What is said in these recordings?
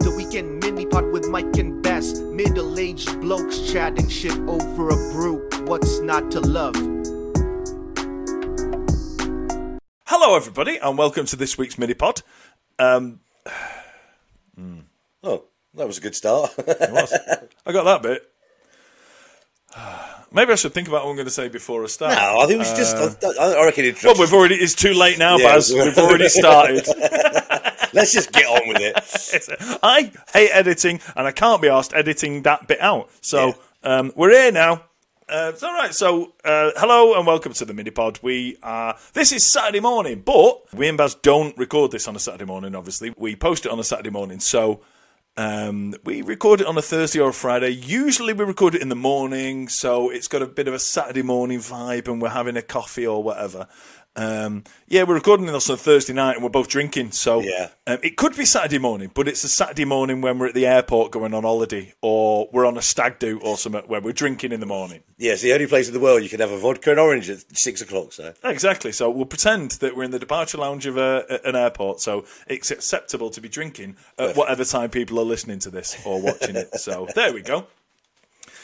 The weekend mini pod with Mike and Baz. Middle aged blokes chatting shit over a brew. What's not to love? Hello, everybody, and welcome to this week's mini pod. Um, Oh, that was a good start. it was. I got that bit. Maybe I should think about what I'm going to say before I start. no, I think we should just. I, I reckon Well, we've already. It's too late now, Yeah. Baz. We've already started. Let's just get on with it. I hate editing, and I can't be asked editing that bit out. So um, we're here now. Uh, it's all right. So uh, hello and welcome to the mini pod. We are. This is Saturday morning, but we and Baz don't record this on a Saturday morning. Obviously, we post it on a Saturday morning. So um, we record it on a Thursday or a Friday. Usually we record it in the morning, so it's got a bit of a Saturday morning vibe, and we're having a coffee or whatever. Um, yeah, we're recording this on Thursday night, and we're both drinking. So Yeah. um, it could be Saturday morning, but it's a Saturday morning when we're at the airport going on holiday, or we're on a stag do or something where we're drinking in the morning. Yeah, it's the only place in the world you can have a vodka and orange at six o'clock. So Exactly. So we'll pretend that we're in the departure lounge of a, an airport, so it's acceptable to be drinking at whatever time people are listening to this or watching it. So there we go.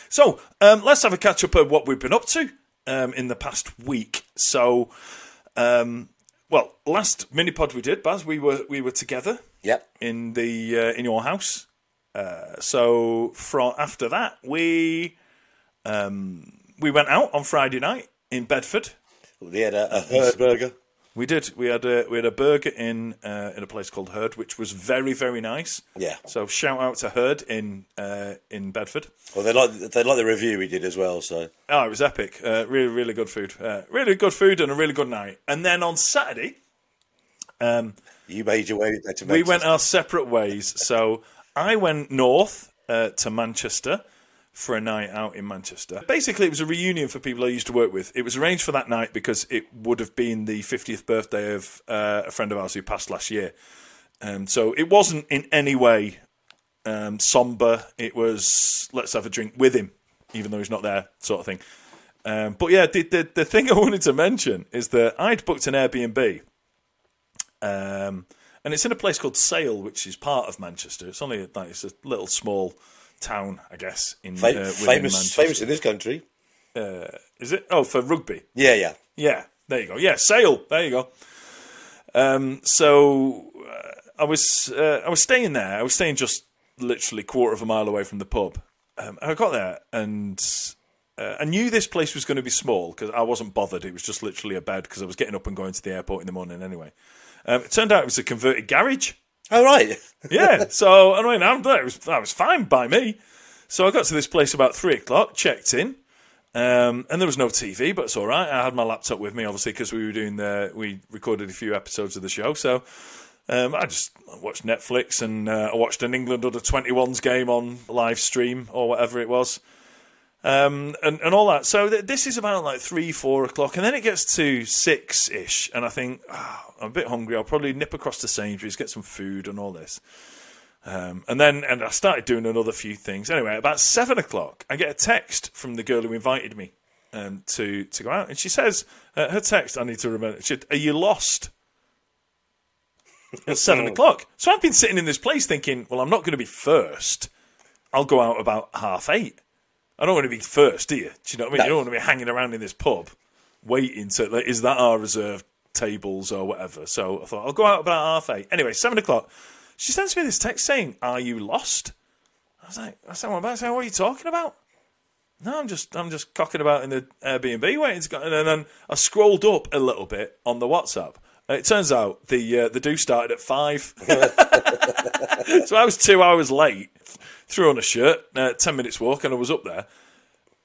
So um, let's have a catch up of what we've been up to um, in the past week. So, um, well, last mini pod we did, Baz, we were we were together yep, in the uh, in your house. Uh, so from after that, we um, we went out on Friday night in Bedford. we had a, a herd burger. We did. We had a we had a burger in uh, in a place called Herd, which was very very nice. Yeah. So shout out to Herd in uh, in Bedford. Well, they like they like the review we did as well. So Oh, it was epic. Uh, really really good food. Uh, really good food and a really good night. And then on Saturday, you made your way there to we went our separate ways. So I went north uh, to Manchester for a night out in Manchester. Basically, it was a reunion for people I used to work with. It was arranged for that night because it would have been the 50th birthday of uh, a friend of ours who passed last year. Um, so it wasn't in any way um, somber. It was let's have a drink with him, even though he's not there, sort of thing. Um, but yeah, the, the the thing I wanted to mention is that I'd booked an Airbnb um, and it's in a place called Sale, which is part of Manchester. It's only like it's a little small town, I guess. In Fa- uh, famous, famous in this country. Is it? Oh, for rugby. Yeah, yeah. Yeah, there you go. Yeah, Sale. There you go. Um, so uh, I was uh, I was staying there. I was staying just literally quarter of a mile away from the pub. Um, I got there and uh, I knew this place was going to be small because I wasn't bothered. It was just literally a bed because I was getting up and going to the airport in the morning anyway. Um, it turned out it was a converted garage. Oh right. Yeah, so I mean, I'm, that was that was fine by me. So I got to this place about three o'clock, checked in, um, and there was no TV, but it's all right. I had my laptop with me, obviously, because we were doing the we recorded a few episodes of the show. So um, I just watched Netflix and uh, I watched an England under 21s game on live stream or whatever it was. Um, and, and all that. So th- this is about like three, four o'clock, and then it gets to six ish, and I think "Ah, I'm a bit hungry. I'll probably nip across to Sainsbury's, get some food, and all this. Um, and then and I started doing another few things. Anyway, about seven o'clock, I get a text from the girl who invited me um, to to go out, and she says uh, her text. I need to remember. She said, "Are you lost?" At seven o'clock. So I've been sitting in this place thinking, well, I'm not going to be first. I'll go out about half eight. I don't want to be first, do you? Do you know what I mean? You don't want to be hanging around in this pub waiting to, like, is that our reserved tables or whatever? So I thought, I'll go out about half eight. Anyway, seven o'clock. She sends me this text saying, Are you lost? I was like, I what, about? I said, what are you talking about? No, I'm just I'm just cocking about in the Airbnb waiting to go. And then I scrolled up a little bit on the WhatsApp. And it turns out the uh, the do started at five, so I was two hours late. Threw on a shirt, uh, ten minutes walk, and I was up there.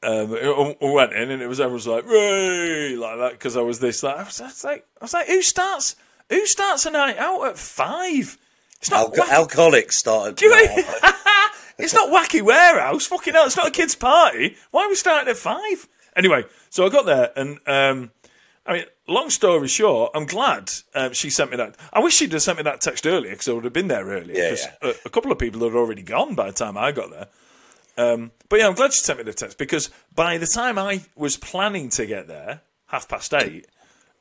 Um, I went in, and it was everyone's like, "Ray!" like that because I was this. Like, I was, I was like, I was like, who starts? Who starts a night out at five? It's not. Alcoholics started. Do you mean- it's not wacky warehouse. Fucking hell, it's not a kids' party. Why are we starting at five? Anyway, so I got there, and um, I mean, long story short, I'm glad um, she sent me that. I wish she'd have sent me that text earlier because I would have been there earlier. Yeah, yeah. A, a couple of people had already gone by the time I got there. Um, but yeah, I'm glad she sent me the text because by the time I was planning to get there, half past eight,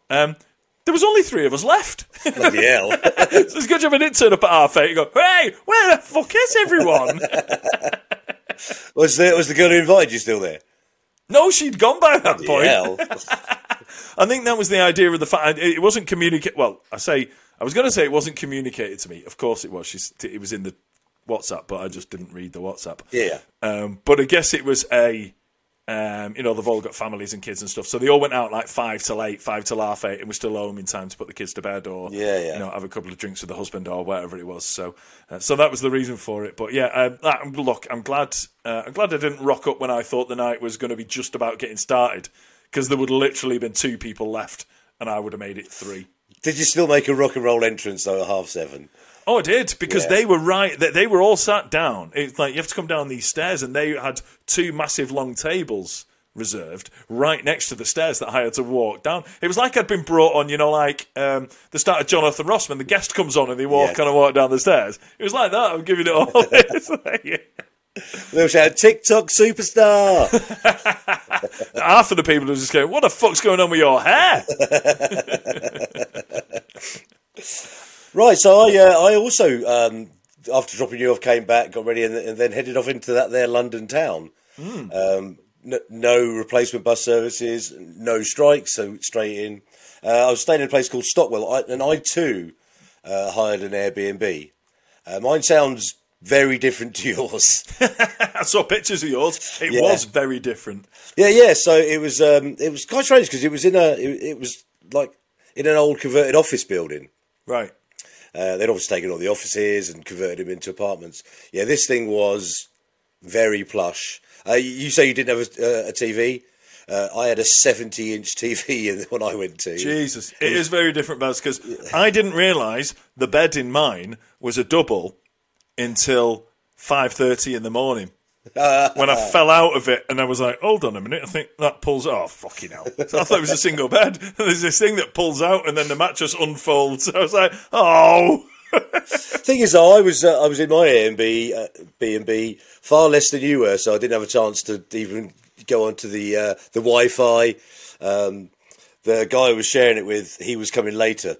um, there was only three of us left. so Bloody hell. it's good job I didn't turn up at half eight and go, hey, where the fuck is everyone? was, the, was the girl who invited you still there? no, she'd gone by that point. I think that was the idea of the fact it wasn't communicate. Well, I say I was going to say it wasn't communicated to me. Of course it was. She's, it was in the WhatsApp, but I just didn't read the WhatsApp. Yeah. Um, but I guess it was a, um, you know, they've all got families and kids and stuff, so they all went out like five till eight, five till half eight, and we're still home in time to put the kids to bed or, Yeah, yeah. you know, have a couple of drinks with the husband or whatever it was. So, uh, so that was the reason for it. But yeah, that, look, I'm glad, uh, I'm glad I didn't rock up when I thought the night was going to be just about getting started, because there would literally have been two people left, and I would have made it three. Did you still make a rock and roll entrance though at half seven? Oh, I did because Yeah. they were right. They, they were all sat down. It's like you have to come down these stairs, and they had two massive long tables reserved right next to the stairs that I had to walk down. It was like I'd been brought on, you know, like um, the start of Jonathan Ross when the guest comes on and they walk Yeah. kind of walk down the stairs. It was like that. I'm giving it all. It's like- They were shouting, TikTok superstar! Half of the people are just going, "What the fuck's going on with your hair?" right, so I uh, I also, um, after dropping you off, came back, got ready, and, and then headed off into that there London town. Um, n- no replacement bus services, no strikes, so straight in. Uh, I was staying in a place called Stockwell, I, and I too uh, hired an Airbnb. Uh, mine sounds very different to yours. I saw pictures of yours. It Yeah. was very different. Yeah, yeah. So it was um, it was quite strange because it was in a it, it was like in an old converted office building. Right. Uh, they'd obviously taken all the offices and converted them into apartments. Yeah, this thing was very plush. Uh, you, say you didn't have a, uh, a TV. Uh, I had a 70 inch TV in- when I went to. Jesus, it is very different, Baz, because I didn't realise the bed in mine was a double until five thirty in the morning. when I fell out of it, and I was like, "Hold on a minute, I think that pulls." Oh, fucking hell! So I thought it was a single bed. There's this thing that pulls out, and then the mattress unfolds. I was like, "Oh." Thing is, though, I was uh, I was in my Airbnb uh, B and B far less than you were, so I didn't have a chance to even go onto the uh, the Wi-Fi. Um, the guy I was sharing it with, he was coming later.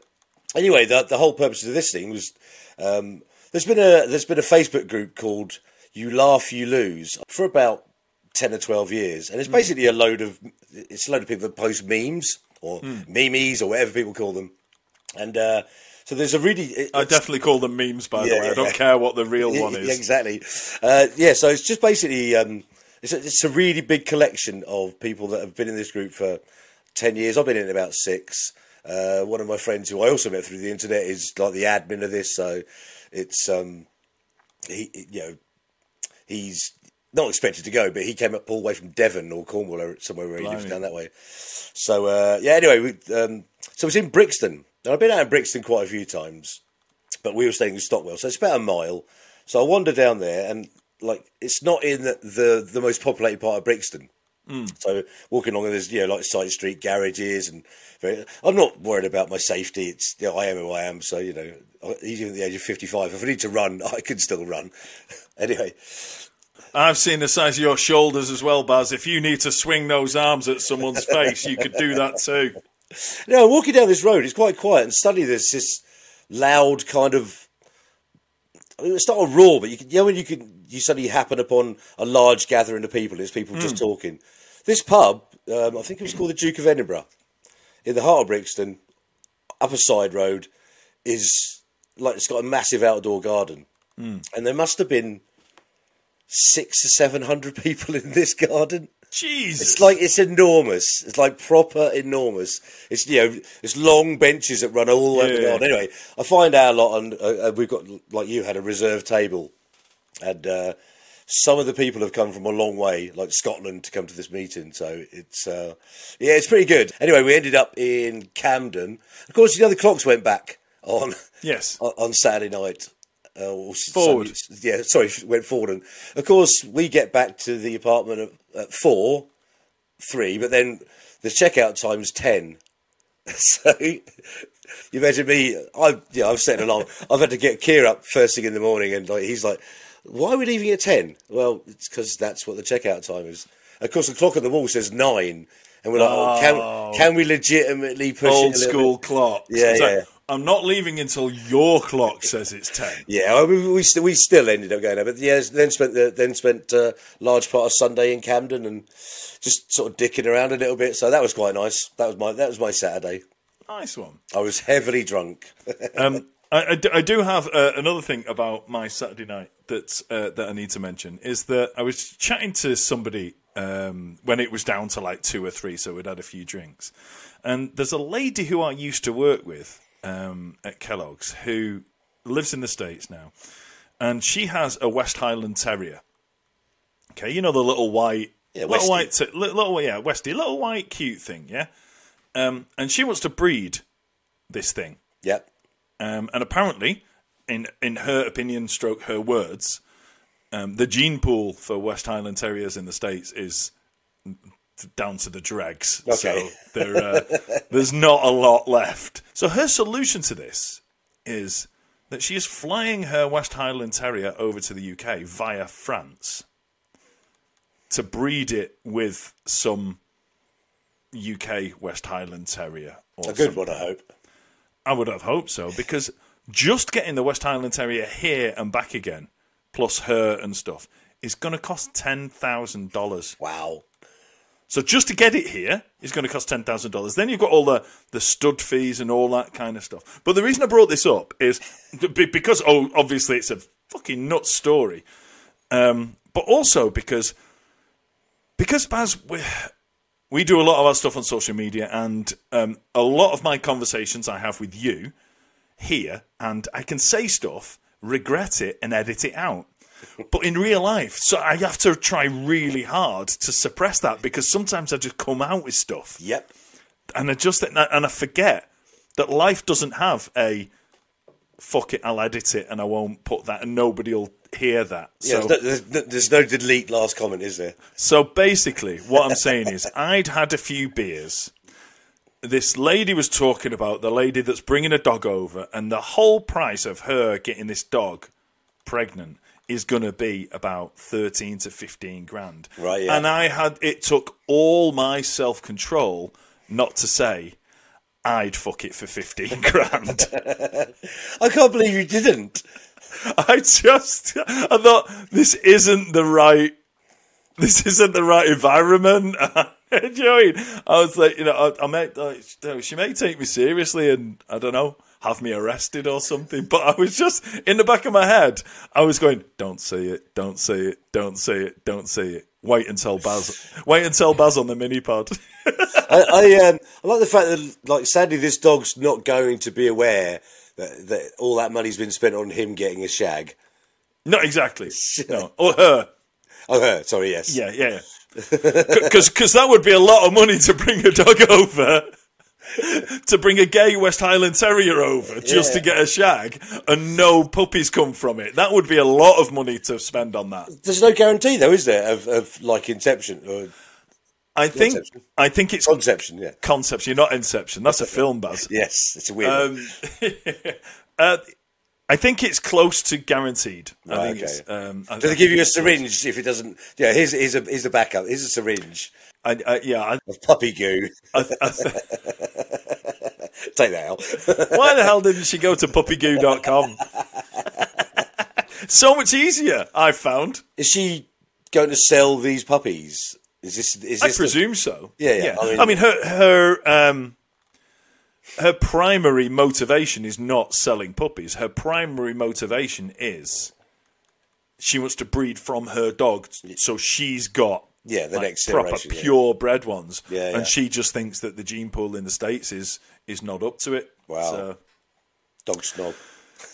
Anyway, the the whole purpose of this thing was um, there's been a there's been a Facebook group called "You Laugh, You Lose" for about ten or twelve years, and it's basically a load of it's a load of people that post memes or memes or whatever people call them, and. Uh, so there's a really, it- I definitely call them memes, by the Yeah, way. I don't care what the real one is. exactly. Uh, yeah, so it's just basically um, it's, a, it's a really big collection of people that have been in this group for ten years. I've been in it about six. Uh, one of my friends who I also met through the internet is like the admin of this, so it's um, he you know he's not expected to go, but he came up all the way from Devon or Cornwall or somewhere where he lives down that way. So uh, yeah, anyway, we, um, so it's in Brixton. I've been out in Brixton quite a few times but we were staying in Stockwell, so it's about a mile. So I wander down there, and like it's not in the the, the most populated part of Brixton. Mm. So walking along, there's you know like side street garages, and very, I'm not worried about my safety. It's you know, I am who I am, so you know even at the age of 55, if I need to run, I can still run. anyway, I've seen the size of your shoulders as well, Baz. If you need to swing those arms at someone's face, you could do that too. No, walking down this road, it's quite quiet, and suddenly there's this loud kind of. I mean, it's not a roar, but you can, you know when you can you suddenly happen upon a large gathering of people. It's people just talking. This pub, um, I think it was called the Duke of Edinburgh, in the heart of Brixton, up a side road, is like it's got a massive outdoor garden, and there must have been six or seven hundred people in this garden. Jesus. It's like it's enormous. It's like proper enormous. It's you know it's long benches that run all the way down. Anyway, I find our lot, and uh, uh, we've got like you had a reserve table, and uh, some of the people have come from a long way, like Scotland, to come to this meeting. So it's uh, yeah, it's pretty good. Anyway, we ended up in Camden. Of course, you know the clocks went back on yes. on Saturday night. Uh, or Forward. Yeah, sorry, went forward. And of course, we get back to the apartment at, at four, three, but then the checkout time's ten. So you imagine me. I yeah, I've set an alarm. I've had to get Keir up first thing in the morning, and like he's like, "Why are we leaving at 10? Well, it's because that's what the checkout time is. Of course, the clock on the wall says nine, and we're like, oh, Oh. can can we legitimately push it Old school bit? clock. Yeah, It's like, yeah. I'm not leaving until your clock says it's ten. Yeah, mean, we still we still ended up going there, but yeah, then spent the, then spent a large part of Sunday in Camden and just sort of dicking around a little bit. So that was quite nice. That was my that was my Saturday. Nice one. I was heavily drunk. Um, I, I do- I do have uh, another thing about my Saturday night that uh, that I need to mention is that I was chatting to somebody um, when it was down to like two or three, so we'd had a few drinks, and there's a lady who I used to work with um, at Kellogg's who lives in the states now, and she has a West Highland Terrier. Okay, you know the little white, Yeah, little white, t- li- little yeah, Westie, little white cute thing, yeah. Um, and she wants to breed this thing. yep. Um, and apparently, in in her opinion, stroke her words, um, the gene pool for West Highland Terriers in the states is down to the dregs. Okay. So there, uh, there's not a lot left. So her solution to this is that she is flying her West Highland Terrier over to the UK via France to breed it with some UK West Highland Terrier. Or A good some- one, I hope. I would have hoped so because just getting the West Highland Terrier here and back again, plus her and stuff, is going to cost ten thousand dollars. Wow. So just to get it here is going to cost ten thousand dollars. Then you've got all the the stud fees and all that kind of stuff. But the reason I brought this up is because oh, obviously it's a fucking nuts story, um, but also because because Baz, we, we do a lot of our stuff on social media, and um, a lot of my conversations I have with you here, and I can say stuff, regret it, and edit it out. But in real life, so I have to try really hard to suppress that because sometimes I just come out with stuff Yep. and I just and I forget that life doesn't have a fuck it, I'll edit it and I won't put that and nobody will hear that. Yeah, So there's, no, there's no delete last comment, is there? so basically, what I'm saying is, I'd had a few beers. This lady was talking about the lady that's bringing a dog over, and the whole price of her getting this dog pregnant is going to be about 13 to 15 grand. Right, yeah. And I had, it took all my self control not to say, I'd fuck it for 15 grand. I can't believe you didn't. I just, I thought this isn't the right, this isn't the right environment. Do you know I mean? I was like, you know, I, I may, like, she may take me seriously and I don't know, have me arrested or something. But I was just in the back of my head, I was going, don't say it, don't say it, don't say it, don't say it. Wait until Baz, wait until Baz on the mini pod. I, I, um, I like the fact that, like, sadly, this dog's not going to be aware that, that all that money's been spent on him getting a shag. Not exactly. No, or her. Oh, her. Sorry, yes. Yeah, yeah. Because because that would be a lot of money to bring a dog over, to bring a gay West Highland Terrier over just to get a shag, and no puppies come from it. That would be a lot of money to spend on that. There's no guarantee, though, is there, of, of like inception or I think. Conception. I think it's conception? Yeah. conception, you're not inception. That's a film, Baz. Yes, it's a weird. Um, uh, I think it's close to guaranteed. I Right, think it's. okay. Um, I, Do they give you a syringe if it doesn't? Yeah, here's, here's a here's a backup. Here's a syringe I, I, yeah, I, of puppy goo. I, I, Take that out. Why the hell didn't she go to puppygoo.com? so much easier, I found. is she going to sell these puppies? Is this? Is I this the- presume so. Yeah, yeah, I I mean- mean, her her um, her primary motivation is not selling puppies. Her primary motivation is she wants to breed from her dog, so she's got Yeah, the like, next proper generation, yeah. pure bred ones. Yeah, yeah. and she just thinks that the gene pool in the states is is not up to it. Wow. So, dog snob.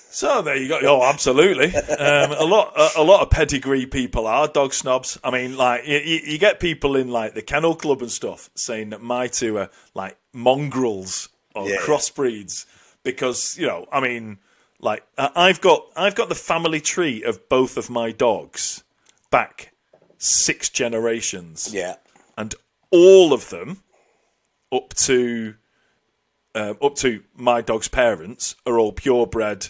So there you go. Oh, absolutely. Um, a lot, a, a lot of pedigree people are dog snobs. I mean, like you, you you get people in like the kennel club and stuff saying that my two are like mongrels or Yeah. crossbreeds because you know, I mean, like I've got I've got the family tree of both of my dogs back six generations Yeah. and all of them up to um, up to my dog's parents are all purebred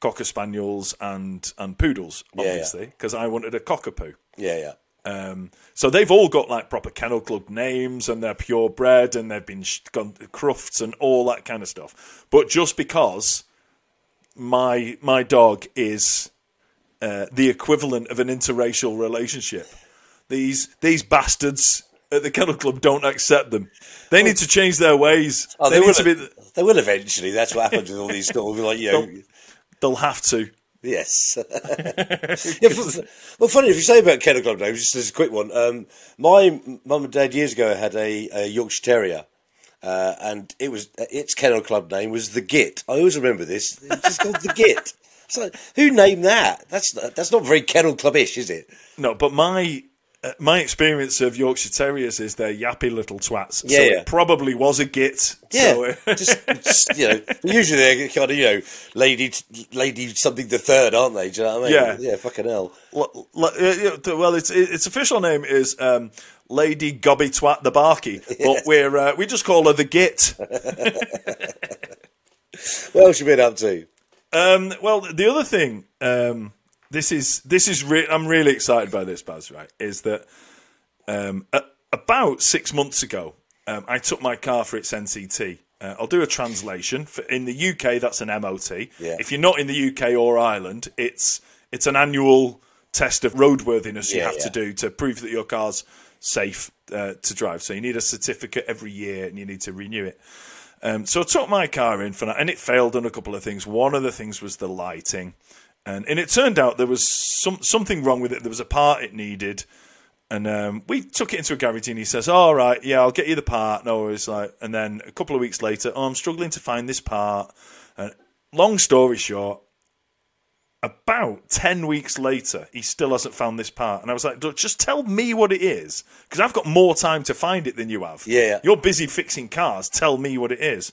cocker spaniels and and poodles Yeah, yeah. obviously because I wanted a cockapoo Yeah, yeah. Um, so they've all got like proper kennel club names and they're purebred and they've been sh- gone crufts and all that kind of stuff. But just because my my dog is uh, the equivalent of an interracial relationship, these these bastards at the kennel club don't accept them. They need to change their ways. Oh, they, they, will, to be. they will eventually. That's what happens with all these of like you know. They'll have to. Yes. yeah, well, funny if you say about kennel club names. Just as a quick one. Um, my mum and dad years ago had a, a Yorkshire Terrier, uh, and it was its kennel club name was the Git. I always remember this. It's just called the Git. So who named that? That's not, that's not very kennel clubbish, is it? No, but my uh, my experience of Yorkshire Terriers is they're yappy little twats. Yeah, so yeah. it probably was a git. Yeah, So, just, just you know, usually they're kind of you know, lady, lady something the third, aren't they? Do you know what I mean? Yeah. yeah, fucking hell. l- l- uh, well, its its official name is um, Lady Gobby Twat the Barky, but we're uh, we just call her the Git. What else you been up to? Um, well, the other thing, um, this is this is re- I'm really excited by this, Baz. Right, is that um, a- about six months ago, um, I took my car for its NCT. Uh, I'll do a translation. For, in the UK, that's an MOT. Yeah. If you're not in the UK or Ireland, it's it's an annual test of roadworthiness you Yeah, have yeah. to do to prove that your car's safe uh, to drive. So you need a certificate every year, and you need to renew it. Um, so I took my car in for that, and it failed on a couple of things. One of the things was the lighting, and and it turned out there was some something wrong with it. There was a part it needed, and um, we took it into a garage, and he says, "All right, yeah, I'll get you the part." No, it's like, and then a couple of weeks later, oh, I'm struggling to find this part. And long story short, about 10 weeks later, he still hasn't found this part. And I was like, just tell me what it is, because I've got more time to find it than you have. Yeah. You're busy fixing cars. Tell me what it is.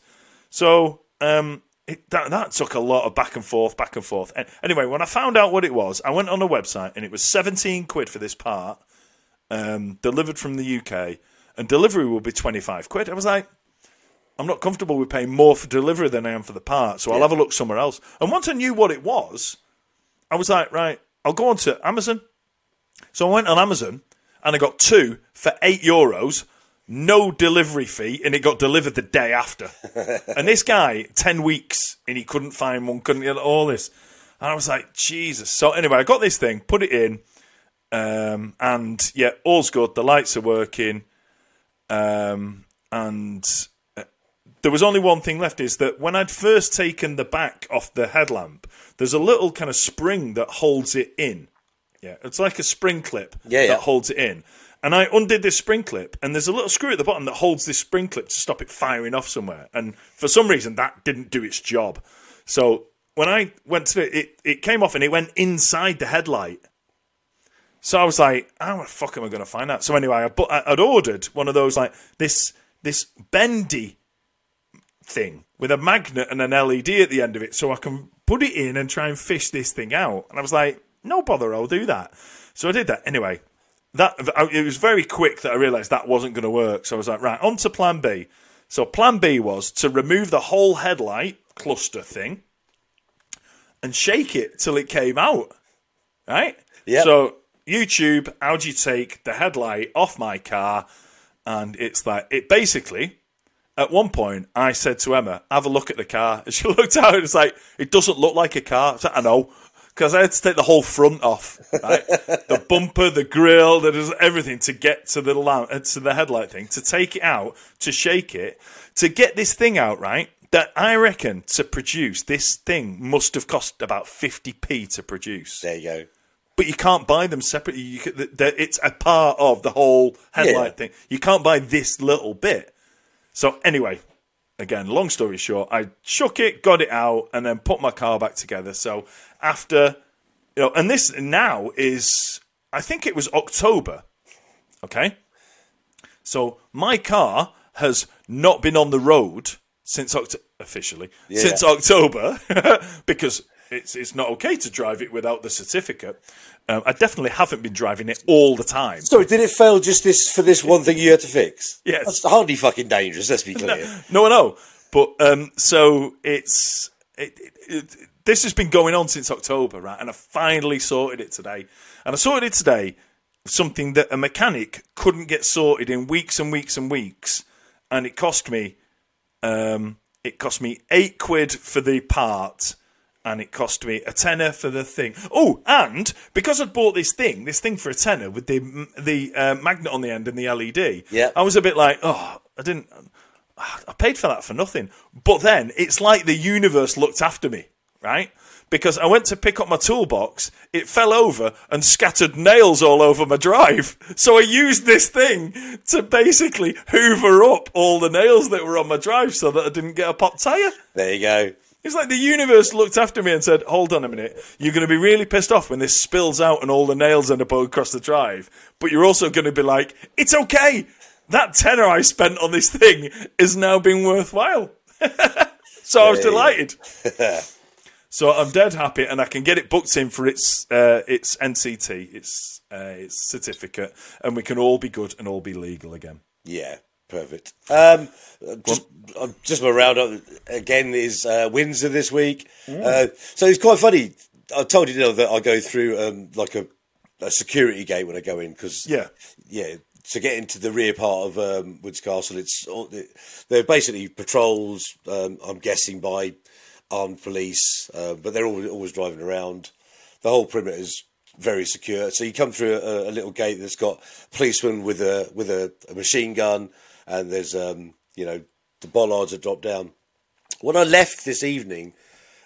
So um, it, that, that took a lot of back and forth, back and forth. And anyway, when I found out what it was, I went on a website and it was 17 quid for this part, um, delivered from the UK, and delivery will be 25 quid. I was like, I'm not comfortable with paying more for delivery than I am for the part, so I'll have a look somewhere else. And once I knew what it was, I was like, right, I'll go on to Amazon. So I went on Amazon and I got two for eight euros, no delivery fee, and it got delivered the day after. and this guy, 10 weeks, and he couldn't find one, couldn't get all this. And I was like, Jesus. So anyway, I got this thing, put it in, um, and yeah, all's good. The lights are working. Um, and uh, there was only one thing left is that when I'd first taken the back off the headlamp, there's a little kind of spring that holds it in. Yeah, it's like a spring clip Yeah, that yeah. holds it in. And I undid this spring clip, and there's a little screw at the bottom that holds this spring clip to stop it firing off somewhere. And for some reason, that didn't do its job. So when I went to it, it, it came off and it went inside the headlight. So I was like, how the fuck am I going to find that? So anyway, I bu- I'd ordered one of those like this this bendy thing with a magnet and an LED at the end of it, so I can put it in and try and fish this thing out. And I was like, no bother, I'll do that. So I did that anyway. That it was very quick that I realised that wasn't going to work. So I was like, right, on to Plan B. So Plan B was to remove the whole headlight cluster thing and shake it till it came out. Right? Yeah. So YouTube, how do you take the headlight off my car? And it's like it basically. At one point, I said to Emma, "Have a look at the car." And she looked out, and it's like it doesn't look like a car. I, like, I know, because I had to take the whole front off, right? the bumper, the grill, that is everything to get to the lamp, uh, to the headlight thing, to take it out, to shake it, to get this thing out, right? That I reckon to produce this thing must have cost about fifty p to produce There you go. but you can't buy them separately. You can, it's a part of the whole headlight Yeah. thing. You can't buy this little bit. So anyway, again, long story short, I shook it, got it out, and then put my car back together. So after, you know, and this now is, I think it was October. Okay, so my car has not been on the road since October officially since October because it's it's not okay to drive it without the certificate. Um, I definitely haven't been driving it all the time. Sorry, did it fail just this for this one thing you had to fix? Yes. That's hardly fucking dangerous. Let's be clear. No, no. But um, so it's it, it, it, this has been going on since October, right? And I finally sorted it today, and I sorted it today something that a mechanic couldn't get sorted in weeks and weeks and weeks, and it cost me um, it cost me eight quid for the part, and it cost me a tenner for the thing. Oh, and because I'd bought this thing, this thing for a tenner with the the uh, magnet on the end and the LED, Yeah. I was a bit like, oh, I didn't. I paid for that for nothing. But then it's like the universe looked after me, right? Because I went to pick up my toolbox, it fell over and scattered nails all over my drive. So I used this thing to basically hoover up all the nails that were on my drive so that I didn't get a pop tyre. There you go. It's like the universe looked after me and said, Hold on a minute, you're going to be really pissed off when this spills out and all the nails end up across the drive. But you're also going to be like, It's okay. That tenner I spent on this thing is now being worthwhile. so I was There you go. delighted. so I'm dead happy, and I can get it booked in for its uh, its NCT, its uh, its certificate, and we can all be good and all be legal again. Yeah, perfect. Um, just, uh, just my roundup again is uh, Windsor this week. Uh, so it's quite funny. I told you, you know, that I go through um, like a, a security gate when I go in because Yeah. yeah. To get into the rear part of um, Woods Castle, it's all- they're basically patrols. Um, I'm guessing by armed police, uh, but they're always, always driving around. The whole perimeter is very secure. So you come through a, a little gate that's got policemen with a with a, a machine gun, and there's um, you know the bollards are dropped down. When I left this evening,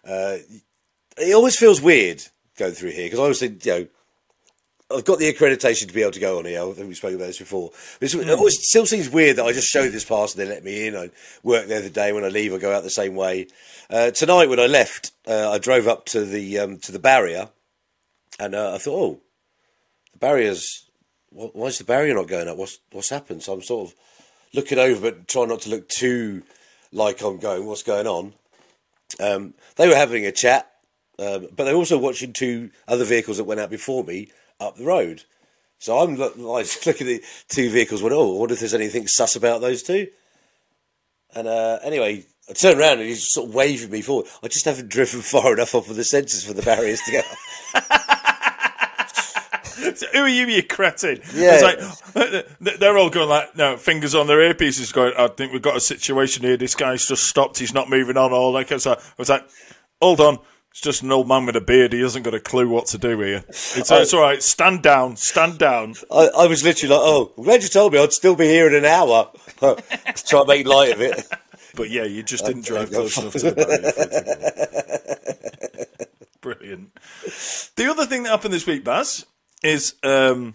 uh, it always feels weird going through here because I always think you know. I've got the accreditation to be able to go on here. I think we spoke about this before. It's- it always still seems weird that I just show this pass and they let me in. I work there the day when I leave. I go out the same way. Uh, tonight when I left, uh, I drove up to the um, to the barrier, and uh, I thought, oh, the barrier's. Why is the barrier not going up? What's what's happened? So I'm sort of looking over, but try not to look too like I'm going. What's going on? Um, they were having a chat, um, but they were also watching two other vehicles that went out before me up the road. So I'm like looking at the two vehicles. Went, oh, I wonder if there's anything sus about those two. And uh, anyway, I turned around and he's sort of waving me forward. I just haven't driven far enough off of the sensors for the barriers to go. Who are you, you cretin? Yeah. It's like, they're all going like, no, fingers on their earpieces going, I think we've got a situation here. This guy's just stopped. He's not moving on. All that kind of stuff. I was like, hold on. It's just an old man with a beard. He hasn't got a clue what to do here. It's, it's all right. Stand down. Stand down. I, I was literally like, oh, glad you told me. I'd still be here in an hour. to try and make light of it. But yeah, you just didn't drive close enough to the barrier. for it to go. Brilliant. The other thing that happened this week, Baz, is um,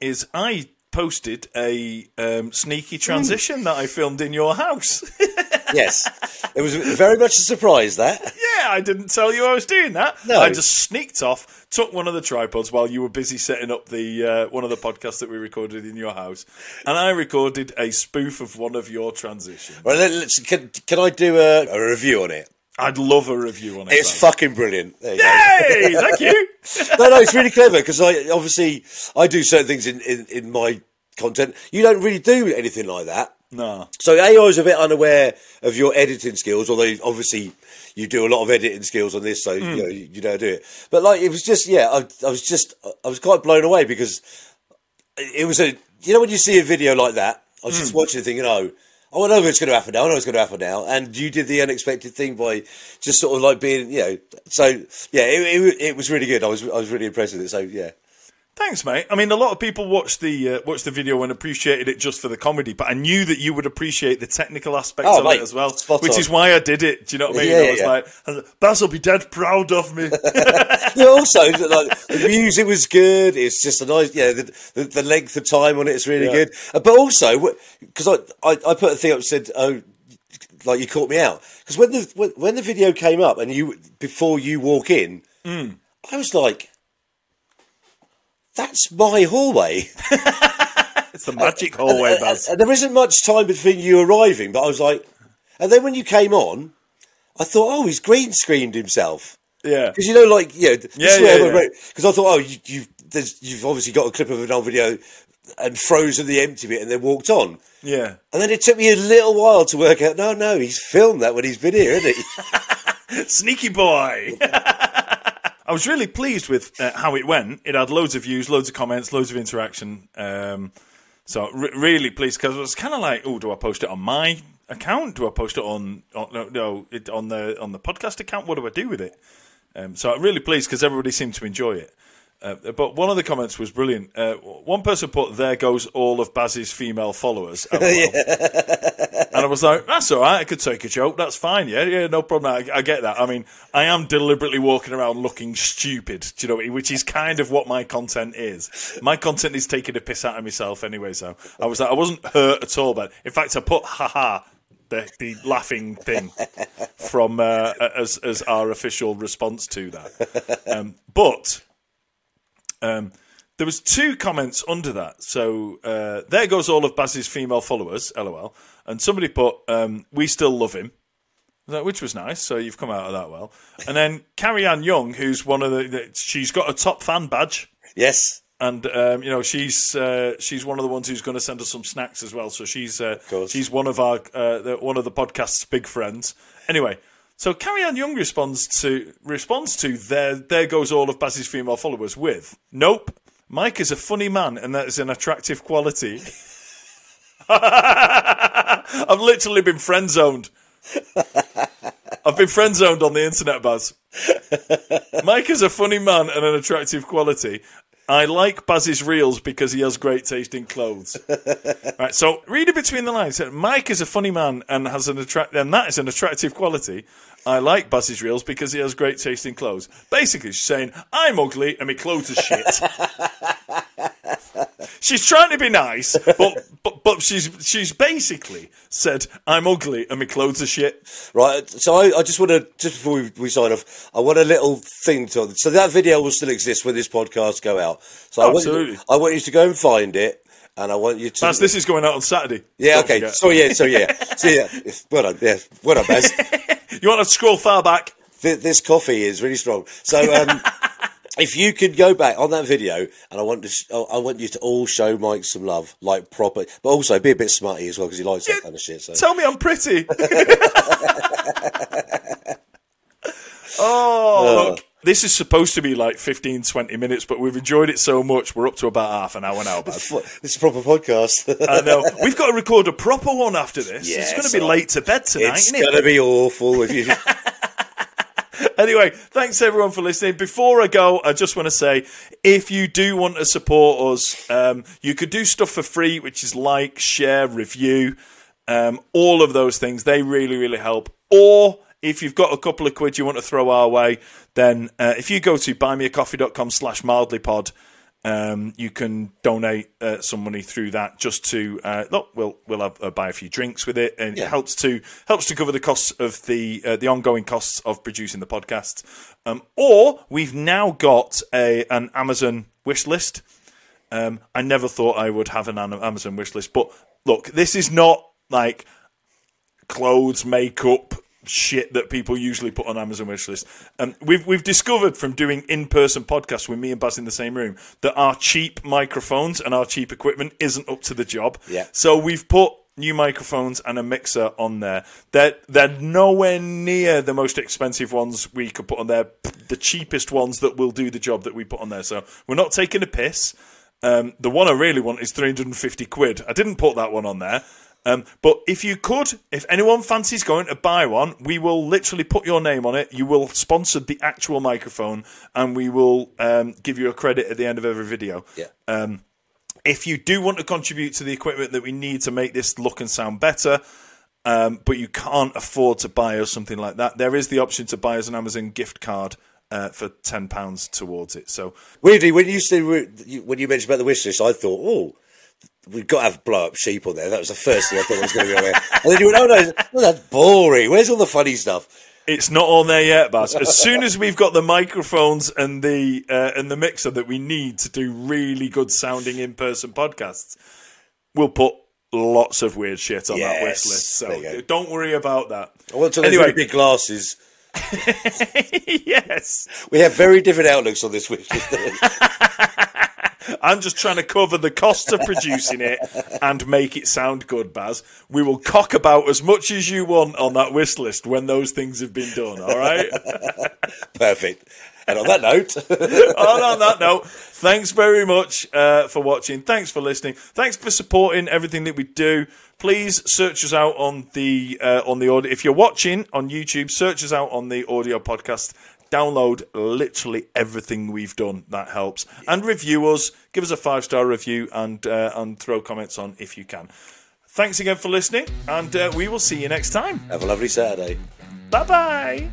is I posted a um, sneaky transition that I filmed in your house. Yes. It was very much a surprise, that. yeah, I didn't tell you I was doing that. No. I just sneaked off, took one of the tripods while you were busy setting up the uh, one of the podcasts that we recorded in your house, and I recorded a spoof of one of your transitions. Well, let, us can, can I do a, a review on it? I'd love a review on it. It's Baz. fucking brilliant. There you go. Thank you. no, no, it's really clever because I obviously I do certain things in, in, in my content. You don't really do anything like that. No. So A, I was a bit unaware of your editing skills, although obviously you do a lot of editing skills on this, so you hmm. know you, you know do it. But like it was just yeah, I, I was just I was quite blown away because it was a you know when you see a video like that, I was just hmm. watching it thinking, oh. Oh, I know what's going to happen now. I know what's going to happen now. And you did the unexpected thing by just sort of like being, you know. So yeah, it, it, it was really good. I was I was really impressed with it. So yeah, Thanks, mate. I mean, a lot of people watched the uh, watched the video and appreciated it just for the comedy, but I knew that you would appreciate the technical aspects Oh, of mate, it as well, which on. is why I did it. Do you know what I mean? Yeah, I was yeah. like, I was like, Baz will be dead proud of me. yeah, also like the music was good. It's just a nice, yeah. The, the, the length of time on it is really Yeah. good. Uh, but also, because I, I I put a thing up and said, oh, like you caught me out because when the when, when the video came up and you before you walk in, Mm. I was like, that's my hallway. it's the magic hallway, And- Baz. and there isn't much time between you arriving, but I was like, and then when you came on, I thought, oh, he's green screened himself. yeah. Because you know, like, you know, Yeah, yeah. Because I thought, oh, you, you've there's, you've obviously got a clip of an old video and frozen the empty bit and then walked on. Yeah. And then it took me a little while to work out. No, no, he's filmed that when he's been here, isn't he? Sneaky boy. I was really pleased with uh, how it went. It had loads of views, loads of comments, loads of interaction. Um, so re- really pleased because it was kind of like, oh, do I post it on my account? Do I post it on, on no, no it, on the on the podcast account? What do I do with it? Um, so I'm really pleased because everybody seemed to enjoy it. Uh, but one of the comments was brilliant. Uh, one person put, "There goes all of Baz's female followers," and I was like, "That's all right. I could take a joke. That's fine. Yeah, yeah, no problem. I, I get that. I mean, I am deliberately walking around looking stupid. You know? Which is kind of what my content is. My content is taking a piss out of myself anyway. So I was like, I wasn't hurt at all. But in fact, I put, "haha." The, the laughing thing from uh, as as our official response to that, um, but um, there was two comments under that. So uh, there goes all of Baz's female followers, lol. And somebody put, um, "We still love him," which was nice. So you've come out of that well. And then Carrie Ann Young, who's one of the, the she's got a top fan badge. Yes. And um, you know she's uh, she's one of the ones who's going to send us some snacks as well. So she's uh, she's one of our uh, the, one of the podcast's big friends. Anyway, so Carrie Ann Young responds to responds to there there goes all of Baz's female followers with Nope. Mike is a funny man and that is an attractive quality. I've literally been friend zoned. I've been friend zoned on the internet, Baz. Mike is a funny man and an attractive quality. I like Baz's reels because he has great taste in clothes. right, so read it between the lines. Mike is a funny man and has an attract, and that is an attractive quality. I like Baz's reels because he has great taste in clothes. Basically, she's saying I'm ugly and my clothes are shit. she's trying to be nice, but, but but she's she's basically said I'm ugly and my clothes are shit. Right. So I, I just want to just before we, we, sign off, I want a little thing to. So that video will still exist when this podcast go out. So I Absolutely. want, you, I want you to go and find it. And I want you to. Baz, this is going out on Saturday. Yeah, Don't okay. Forget. So yeah, so yeah, so yeah. Well done, yeah, well done, Baz. you want to scroll far back? This coffee is really strong. So um, if you could go back on that video, and I want to, I want you to all show Mike some love, like proper, but also be a bit smutty as well because he likes that kind of shit. So tell me I'm pretty. oh, look, this is supposed to be like 15, 20 minutes, but we've enjoyed it so much, we're up to about half an hour now. This is a proper podcast. I know. We've got to record a proper one after this. Yeah, it's going to be late to bed tonight, it's going to be awful if you. anyway, thanks everyone for listening. Before I go, I just want to say if you do want to support us, um, you could do stuff for free, which is like, share, review, um, all of those things. They really, really help. Or if you've got a couple of quid you want to throw our way, then uh, if you go to buymeacoffee.com slash mildlypod, um, you can donate uh, some money through that just to uh, look. We'll we'll have, uh, buy a few drinks with it, and yeah. it helps to helps to cover the costs of the uh, the ongoing costs of producing the podcast. Um, or we've now got a an Amazon wish list. Um, I never thought I would have an Amazon wish list, but look, this is not like clothes, makeup, shit that people usually put on Amazon wishlist. Um, we've we've discovered from doing in person podcasts with me and Baz in the same room that our cheap microphones and our cheap equipment isn't up to the job. Yeah. So we've put new microphones and a mixer on there. They're they're nowhere near the most expensive ones we could put on there. The cheapest ones that will do the job that we put on there. So we're not taking a piss. Um, the one I really want is 350 quid. I didn't put that one on there. Um, but if you could, if anyone fancies going to buy one, we will literally put your name on it. You will sponsor the actual microphone, and we will um, give you a credit at the end of every video. Yeah. Um, if you do want to contribute to the equipment that we need to make this look and sound better, um, but you can't afford to buy us something like that, there is the option to buy us an Amazon gift card. Uh, for ten pounds towards it. So weirdly, when you said when you mentioned about the wish list, I thought, oh, we've got to have blow up sheep on there. That was the first thing I thought was going to be on there. And then you went, oh no, oh, that's boring. Where's all the funny stuff? It's not on there yet, Baz. As soon as we've got the microphones and the uh, and the mixer that we need to do really good sounding in person podcasts, we'll put lots of weird shit on yes, that wish list. So don't worry about that. I want to anyway, big glasses. yes, we have very different outlooks on this wish list. I'm just trying to cover the cost of producing it and make it sound good, Baz. We will cock about as much as you want on that wish list when those things have been done, all right? Perfect. And on that note, and on that note, thanks very much uh, for watching. Thanks for listening. Thanks for supporting everything that we do. Please search us out on the uh, on the audio. If you're watching on YouTube, search us out on the audio podcast. Download literally everything we've done. That helps. And review us. Give us a five star review and uh, and throw comments on if you can. Thanks again for listening, and uh, we will see you next time. have a lovely Saturday. Bye bye.